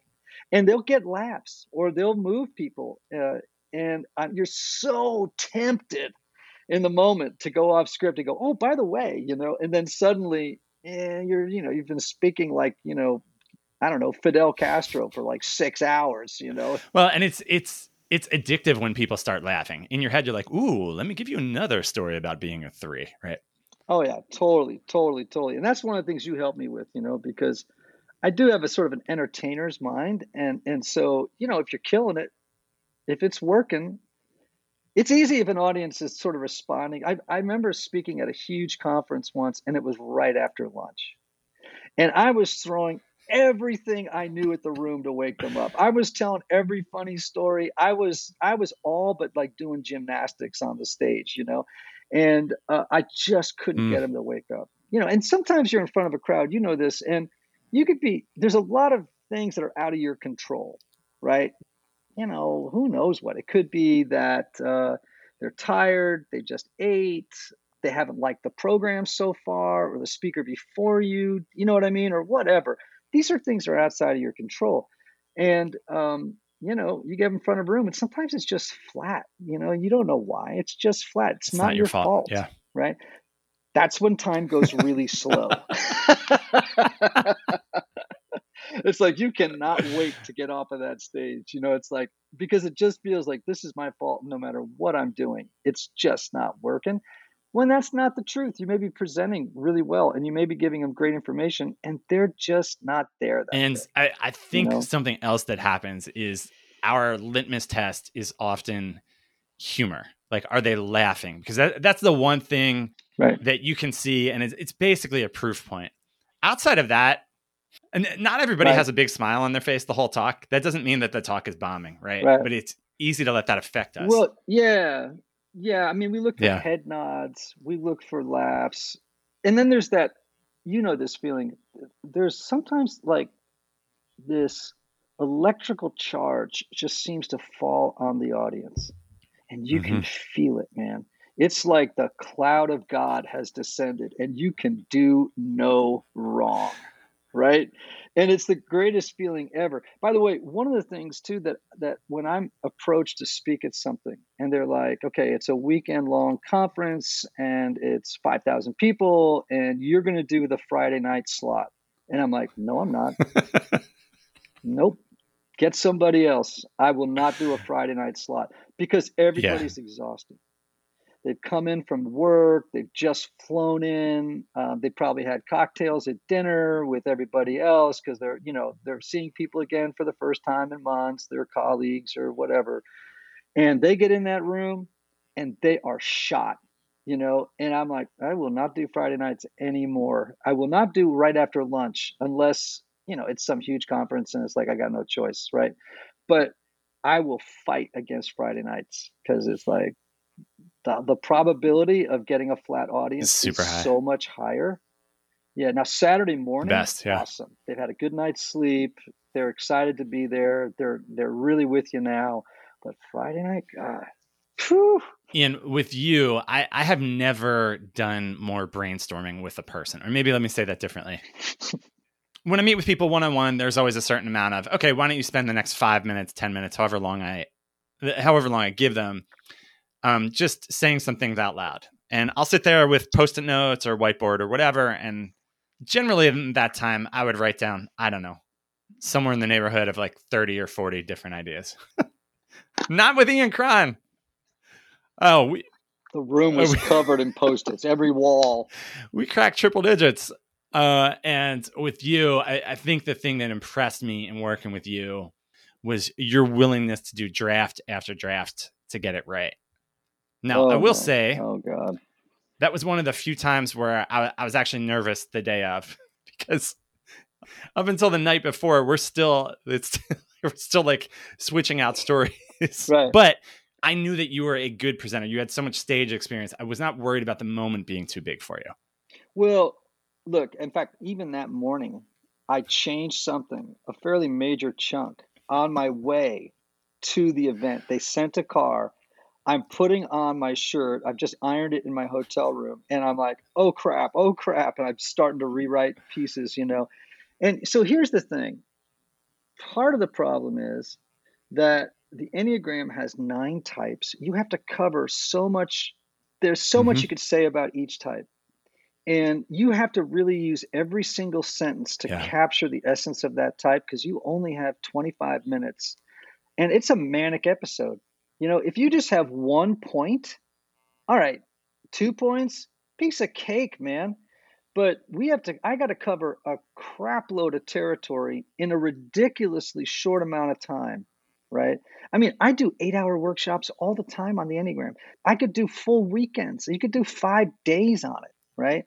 and they'll get laughs or they'll move people uh, and uh, you're so tempted in the moment to go off script and go oh by the way you know and then suddenly eh, you're you know you've been speaking like you know i don't know fidel castro for like six hours you know? Well, and it's, it's, it's addictive when people start laughing. In your head, you're like, ooh, let me give you another story about being a three, right? Oh yeah, totally, totally, totally. And that's one of the things you help me with, you know, because I do have a sort of an entertainer's mind, and and so you know, if you're killing it, if it's working, it's easy if an audience is sort of responding. I I remember speaking at a huge conference once, and it was right after lunch, and I was throwing everything I knew at the room to wake them up. I was telling every funny story. I was I was all but like doing gymnastics on the stage, you know, and uh, I just couldn't Mm. get them to wake up. You know, and sometimes you're in front of a crowd, you know this, and you could be there's a lot of things that are out of your control, right? You know, who knows what? It could be that uh, they're tired, they just ate, they haven't liked the program so far, or the speaker before you, you know what I mean, or whatever. These are things that are outside of your control. And um, you know, you get in front of a room and sometimes it's just flat, you know, you don't know why. It's just flat. It's, It's not, not your your fault. fault. Yeah. Right. That's when time goes really slow. it's like you cannot wait to get off of that stage. You know, it's like because it just feels like this is my fault no matter what I'm doing. It's just not working. When that's not the truth, you may be presenting really well and you may be giving them great information and they're just not there. And. I, I think know? something else that happens is our litmus test is often humor. Like, are they laughing? Because that, that's the one thing Right. that you can see, and it's, it's basically a proof point. Outside of that, and not everybody Right. has a big smile on their face the whole talk. That doesn't mean that the talk is bombing, right? Right. But it's easy to let that affect us. Well, yeah, yeah. I mean, we look for Yeah. head nods, we look for laughs, and then there's that. You know this feeling. There's sometimes like this electrical charge just seems to fall on the audience, and you can mm-hmm. feel it, man. It's like the cloud of God has descended, and you can do no wrong, right? And it's the greatest feeling ever. By the way one of the things too that that when i'm approached to speak at something and they're like okay it's a weekend long conference and it's 5000 people and you're going to do the friday night slot. And i'm like no i'm not. Nope. Get somebody else. I will not do a friday night slot because everybody's exhausted They've come in from work. They've just flown in. Um, they probably had cocktails at dinner with everybody else because they're, you know, they're seeing people again for the first time in months, their colleagues or whatever. And they get in that room and they are shot, you know. And I'm like, I will not do Friday nights anymore. I will not do right after lunch unless, you know, it's some huge conference and it's like I got no choice, right? But I will fight against Friday nights because it's like the, the probability of getting a flat audience is high. so much higher. Yeah. Now Saturday morning, Best, yeah. awesome. They've had a good night's sleep. They're excited to be there. They're they're really with you now. But Friday night, God, whew, Ian, with you, I, I have never done more brainstorming with a person. Or maybe let me say that differently. when I meet with people one on one, there's always a certain amount of, okay, why don't you spend the next five minutes, 10 minutes, however long I however long I give them, um, just saying some things out loud. And I'll sit there with post-it notes or whiteboard or whatever. And generally in that time, I would write down, I don't know, somewhere in the neighborhood of like 30 or 40 different ideas. Not with Ian Cron. Oh, we, the room was we- covered in post-its, every wall. we cracked triple digits. Uh, and with you, I, I think the thing that impressed me in working with you was your willingness to do draft after draft to get it right. Now, Oh, I will say oh God, that was one of the few times where I, I was actually nervous the day of because up until the night before, we're still it's we're still like switching out stories. Right. But I knew that you were a good presenter. You had so much stage experience. I was not worried about the moment being too big for you. Well, look, in fact, even that morning, I changed something, a fairly major chunk, on my way to the event. They sent a car. I'm putting on my shirt. I've just ironed it in my hotel room. And I'm like, oh crap, oh crap. And I'm starting to rewrite pieces, you know. And so here's the thing part of the problem is that the Enneagram has nine types. You have to cover so much, there's so much Mhm. you could say about each type. And you have to really use every single sentence to Yeah. capture the essence of that type because you only have 25 minutes. And it's a manic episode. You know, if you just have one point, all right, two points, piece of cake, man. But we have to, I got to cover a crap load of territory in a ridiculously short amount of time, right? I mean, I do eight hour workshops all the time on the Enneagram. I could do full weekends. You could do five days on it, right?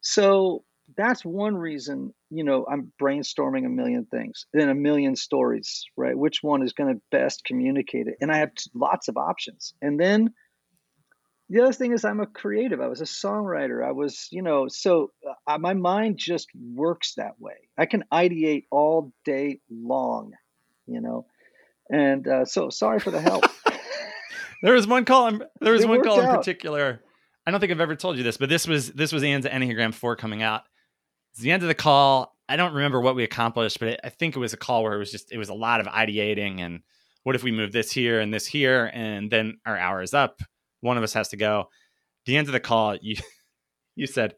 So that's one reason, you know, I'm brainstorming a million things and a million stories, right? Which one is going to best communicate it? And I have t- lots of options. And then the other thing is I'm a creative. I was a songwriter. I was, you know, so uh, my mind just works that way. I can ideate all day long, you know. And uh, so sorry for the help. There was one call. In, there was It one call in particular. I don't think I've ever told you this, but this was this was Ian's Enneagram Four coming out. It's the end of the call. I don't remember what we accomplished, but it, I think it was a call where it was just it was a lot of ideating and what if we move this here and this here and then our hour is up. One of us has to go. The end of the call you you said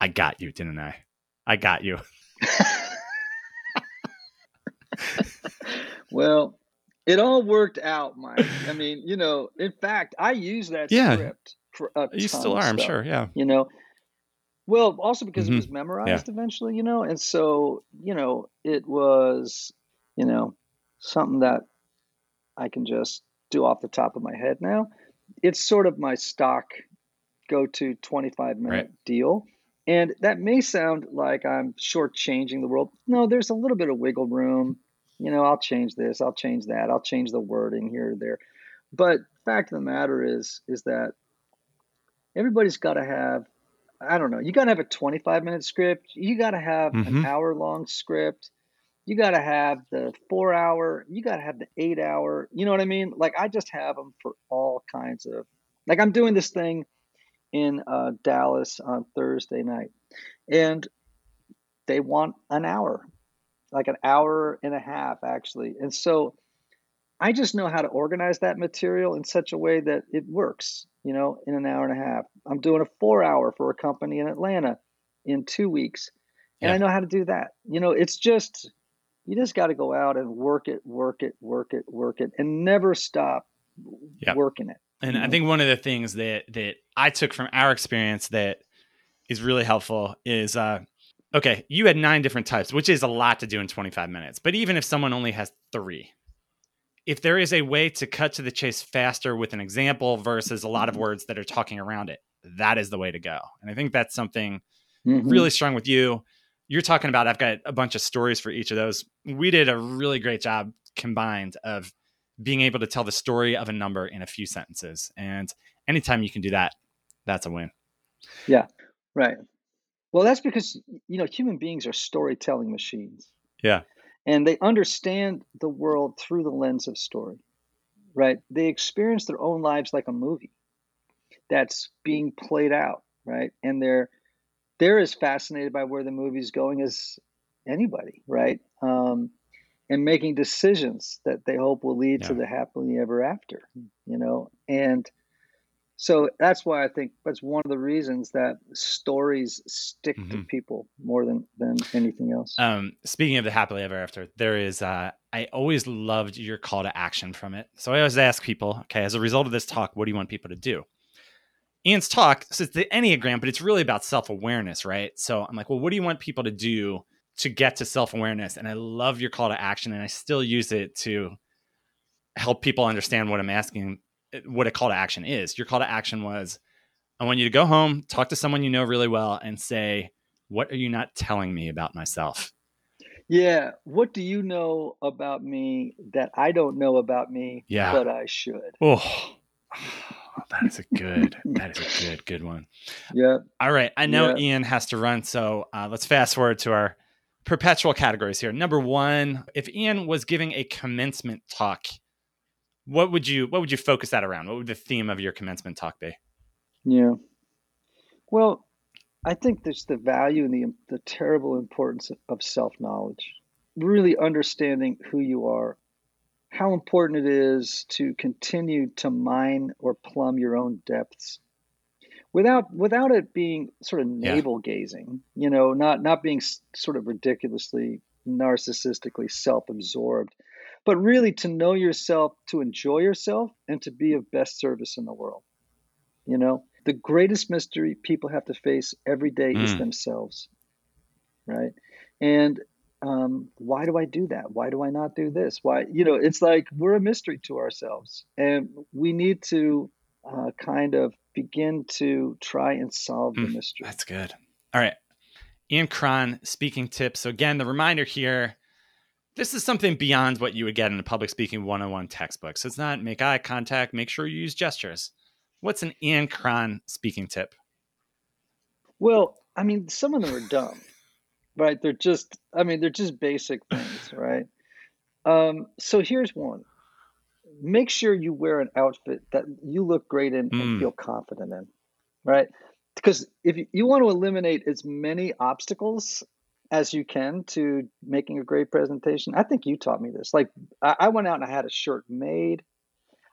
i got you didn't i? I got you. Well it all worked out mike. I mean you know in fact i use that Yeah. script for a you still are i'm sure yeah. you know well also because Mhm. it was memorized eventually you know and so you know it was you know something that i can just do off the top of my head now. It's sort of my stock go to 25 minute Right. deal. And that may sound like i'm shortchanging the world. No there's a little bit of wiggle room. You know i'll change this i'll change that i'll change the wording here or there. But fact of the matter is is that everybody's got to have i don't know. You got to have a 25 minute script. You got to have an Mhm. hour long script. You got to have the four hour. You got to have the eight hour. You know what i mean? Like i just have them for all kinds of like i'm doing this thing in uh, dallas on thursday night and they want an hour like an hour and a half actually. And so i just know how to organize that material in such a way that it works you know in an hour and a half i'm doing a four hour for a company in atlanta in two weeks and Yeah. i know how to do that you know it's just you just got to go out and work it work it work it work it and never stop working it And I think one of the things that that I took from our experience that is really helpful is uh okay, you had nine different types, which is a lot to do in 25 minutes. But even if someone only has 3, if there is a way to cut to the chase faster with an example versus a lot of words that are talking around it, that is the way to go. And I think that's something Mhm. really strong with you. You're talking about I've got a bunch of stories for each of those. We did a really great job combined of being able to tell the story of a number in a few sentences. And anytime you can do that, that's a win. Yeah, right. Well, that's because you know human beings are storytelling machines. Yeah. And they understand the world through the lens of story. Right? They experience their own lives like a movie that's being played out, right? And they're they're as fascinated by where the movie's going as anybody, right? Um, and making decisions that they hope will lead to the happily ever after, you know. And so that's why I think that's one of the reasons that stories stick to Mhm. people more than than anything else. Um, speaking of the happily ever after, there is uh I always loved your call to action from it. So I always ask people, okay, as a result of this talk, what do you want people to do? Ian's talk says the Enneagram, but it's really about self-awareness, right? So I'm like, well, what do you want people to do to get to self-awareness? And I love your call to action, and I still use it to help people understand what I'm asking, what a call to action is. Your call to action was, I want you to go home, talk to someone you know really well, and say, what are you not telling me about myself? yeah, what do you know about me that I don't know about me, Yeah. but I should? Oh, that is a good, that is a good, good one. Yeah. All right. I know Yeah. Ian has to run. So uh, let's fast forward to our perpetual categories here. Number one, if Ian was giving a commencement talk, what would you what would you focus that around? What would the theme of your commencement talk be? Yeah. Well, I think there's the value and the the terrible importance of, self knowledge. Really understanding who you are, how important it is to continue to mine or plumb your own depths, without without it being sort of navel gazing. You know, not not being sort of ridiculously narcissistically self absorbed, but really to know yourself, to enjoy yourself, and to be of best service in the world. You know, the greatest mystery people have to face every day is Mm. themselves, right? And um, why do I do that? Why do I not do this? Why, you know, it's like we're a mystery to ourselves, and we need to uh, kind of begin to try and solve the Mm, mystery. That's good. All right. Ian Cron, speaking tips. So again, the reminder here, this is something beyond what you would get in a public speaking 101 textbook. So it's not make eye contact, make sure you use gestures. What's an Ian Cron speaking tip? Well, I mean, some of them are dumb, right? They're just, I mean, they're just basic things, right? Um, so here's one. Make sure you wear an outfit that you look great in Mm. and feel confident in, right? Because if you, you want to eliminate as many obstacles as you can to making a great presentation. I think you taught me this. Like I, I went out and I had a shirt made.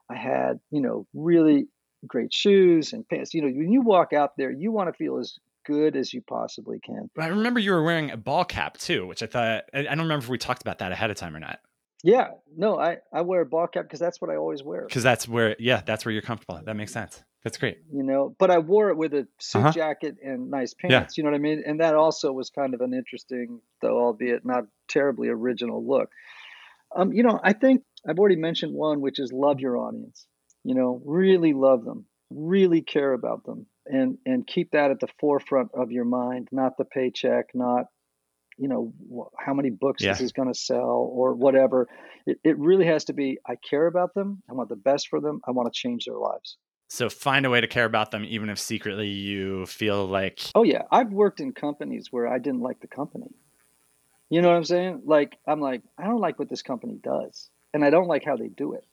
I had, you know, really great shoes and pants. You know, when you walk out there, you want to feel as good as you possibly can. But I remember you were wearing a ball cap too, which I thought I don't remember if we talked about that ahead of time or not. Yeah, no, I I wear a ball cap because that's what I always wear. Because that's where, yeah, that's where you're comfortable. That makes sense. That's great. You know, but I wore it with a suit uh-huh. jacket and nice pants. Yeah. You know what I mean? And that also was kind of an interesting, though albeit not terribly original look. Um, you know, I think I've already mentioned one, which is love your audience. You know, really love them, really care about them, and and keep that at the forefront of your mind, not the paycheck, not you know how many books yeah. this is going to sell or whatever. It, it really has to be I care about them. I want the best for them. I want to change their lives. So find a way to care about them, even if secretly you feel like. Oh yeah, I've worked in companies where I didn't like the company. You know what I'm saying? Like I'm like I don't like what this company does, and I don't like how they do it.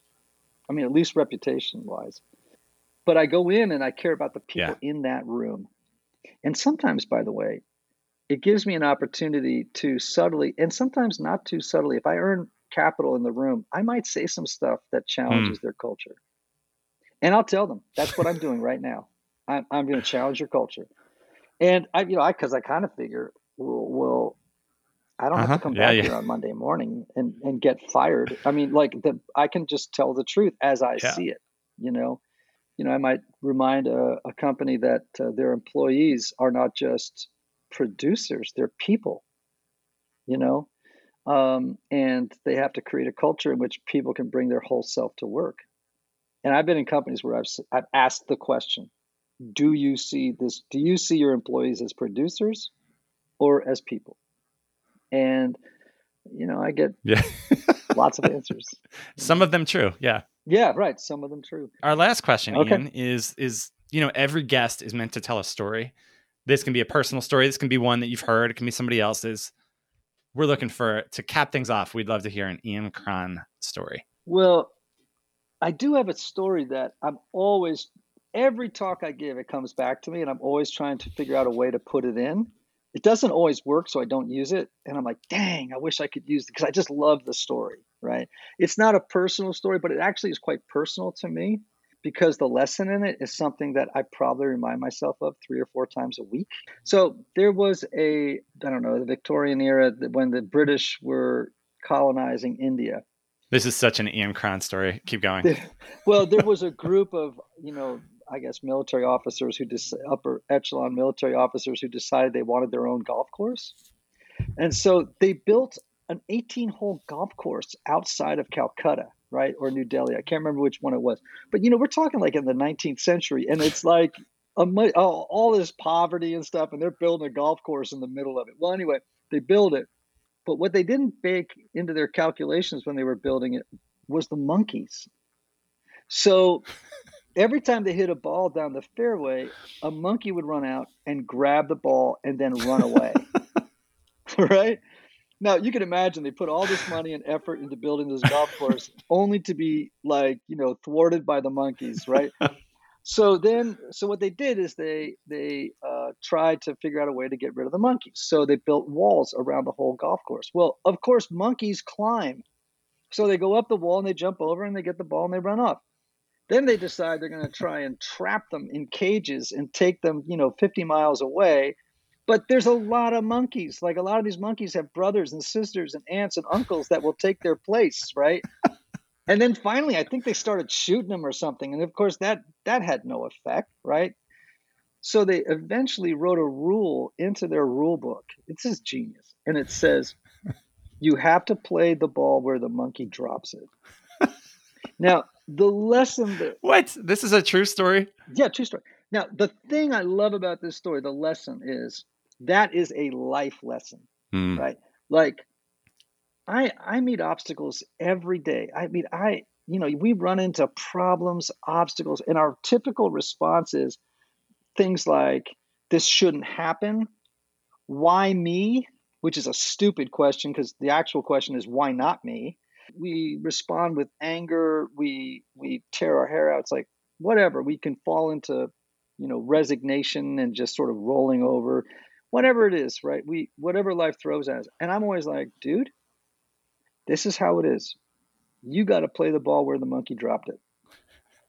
I mean, at least reputation wise. But I go in and I care about the people yeah. in that room. And sometimes, by the way, it gives me an opportunity to subtly, and sometimes not too subtly, if I earn capital in the room, I might say some stuff that challenges mm. their culture. And I'll tell them that's what I'm doing right now. I'm, I'm going to challenge your culture. And I, you know, I, cause I kind of figure, well, well I don't uh-huh. have to uh-huh. come yeah, back yeah. here on Monday morning and, and get fired. I mean, like the, I can just tell the truth as I yeah. see it, you know, you know, I might remind a, a company that uh, their employees are not just producers, they're people, you know, um, and they have to create a culture in which people can bring their whole self to work. And I've been in companies where I've I've asked the question, do you see this do you see your employees as producers or as people? And you know, I get yeah. lots of answers. Some of them true, yeah. Yeah, right. Some of them true. Our last question, okay. Ian, is is you know, every guest is meant to tell a story. This can be a personal story. This can be one that you've heard. It can be somebody else's. We're looking for to cap things off. We'd love to hear an Ian Cron story. Well, I do have a story that I'm always every talk I give, it comes back to me, and I'm always trying to figure out a way to put it in. It doesn't always work, so I don't use it. And I'm like, dang, I wish I could use it because I just love the story, right? It's not a personal story, but it actually is quite personal to me because the lesson in it is something that I probably remind myself of three or four times a week. So there was a, I don't know, the Victorian era when the British were colonizing India this is such an Ian Cron story. Keep going. well, there was a group of, you know, I guess military officers who just upper echelon military officers who decided they wanted their own golf course. And so they built an 18 hole golf course outside of Calcutta, right? Or New Delhi. I can't remember which one it was. But, you know, we're talking like in the 19th century, and it's like a, oh, all this poverty and stuff, and they're building a golf course in the middle of it. Well, anyway, they build it. But what they didn't bake into their calculations when they were building it was the monkeys. So every time they hit a ball down the fairway, a monkey would run out and grab the ball and then run away. right? Now you can imagine they put all this money and effort into building this golf course only to be like, you know, thwarted by the monkeys, right? So then, so what they did is they they uh, tried to figure out a way to get rid of the monkeys. So they built walls around the whole golf course. Well, of course, monkeys climb. So they go up the wall and they jump over and they get the ball and they run off. Then they decide they're going to try and trap them in cages and take them, you know, 50 miles away. But there's a lot of monkeys. Like a lot of these monkeys have brothers and sisters and aunts and uncles that will take their place, right? and then finally i think they started shooting them or something and of course that that had no effect right? So they eventually wrote a rule into their rule book. It's just genius. And it says you have to play the ball where the monkey drops it. Now the lesson that what? This is a true story? Yeah true story. Now the thing i love about this story the lesson is that is a life lesson mm. right like I I meet obstacles every day. I mean, I you know we run into problems, obstacles, and our typical response is things like this shouldn't happen. Why me? Which is a stupid question because the actual question is why not me? We respond with anger. We we tear our hair out. It's like whatever. We can fall into you know resignation and just sort of rolling over whatever it is, right? We whatever life throws at us. And I'm always like, dude, this is how it is. You got to play the ball where the monkey dropped it.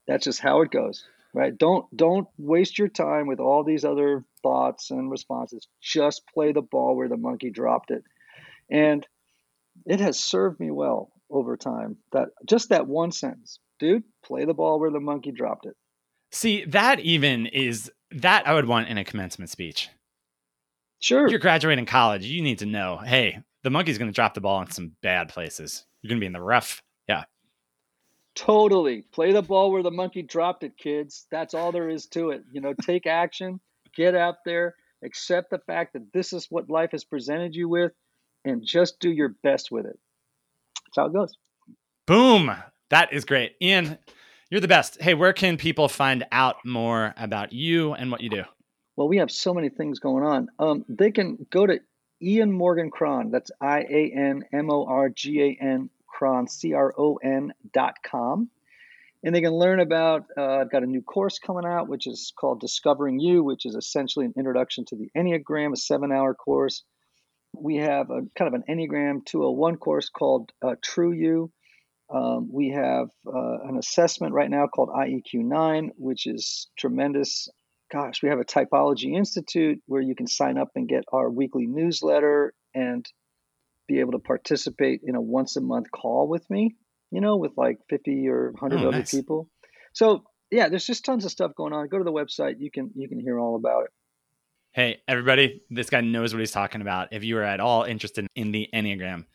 That's just how it goes, right? Don't don't waste your time with all these other thoughts and responses. Just play the ball where the monkey dropped it. And it has served me well over time. That just that one sentence, dude, play the ball where the monkey dropped it. See, that even is that I would want in a commencement speech. Sure. If you're graduating college, you need to know, hey, the monkey's going to drop the ball in some bad places. You're going to be in the rough. Yeah. Totally. Play the ball where the monkey dropped it, kids. That's all there is to it. You know, take action, get out there, accept the fact that this is what life has presented you with, and just do your best with it. That's how it goes. Boom. That is great. Ian, you're the best. Hey, where can people find out more about you and what you do? Well, we have so many things going on. Um, they can go to Ian Morgan Cron. That's I A N M O R G A N Cron, C R O N dot com. And they can learn about, uh, I've got a new course coming out, which is called Discovering You, which is essentially an introduction to the Enneagram, a seven hour course. We have a kind of an Enneagram 201 course called uh, True You. Um, we have uh, an assessment right now called IEQ 9, which is tremendous. Gosh, we have a Typology Institute where you can sign up and get our weekly newsletter and be able to participate in a once a month call with me, you know, with like 50 or 100 Oh, other nice. people. So, yeah, there's just tons of stuff going on. Go to the website, you can you can hear all about it. Hey, everybody, this guy knows what he's talking about. If you are at all interested in the Enneagram,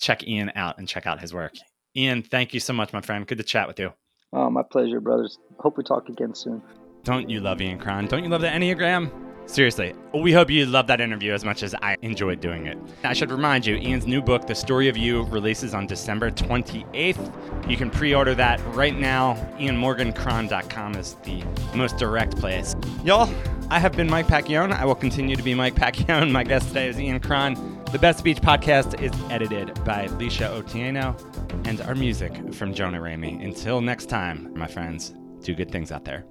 check Ian out and check out his work. Ian, thank you so much, my friend. Good to chat with you. Oh, my pleasure, brothers. Hope we talk again soon. Don't you love Ian Cron? Don't you love the Enneagram? Seriously, we hope you loved that interview as much as I enjoyed doing it. I should remind you, Ian's new book, The Story of You, releases on December 28th. You can pre order that right now. IanMorganCron.com is the most direct place. Y'all, I have been Mike Pacchione. I will continue to be Mike Pacchione. My guest today is Ian Cron. The Best Speech podcast is edited by Alicia Otieno, and our music from Jonah Ramey. Until next time, my friends, do good things out there.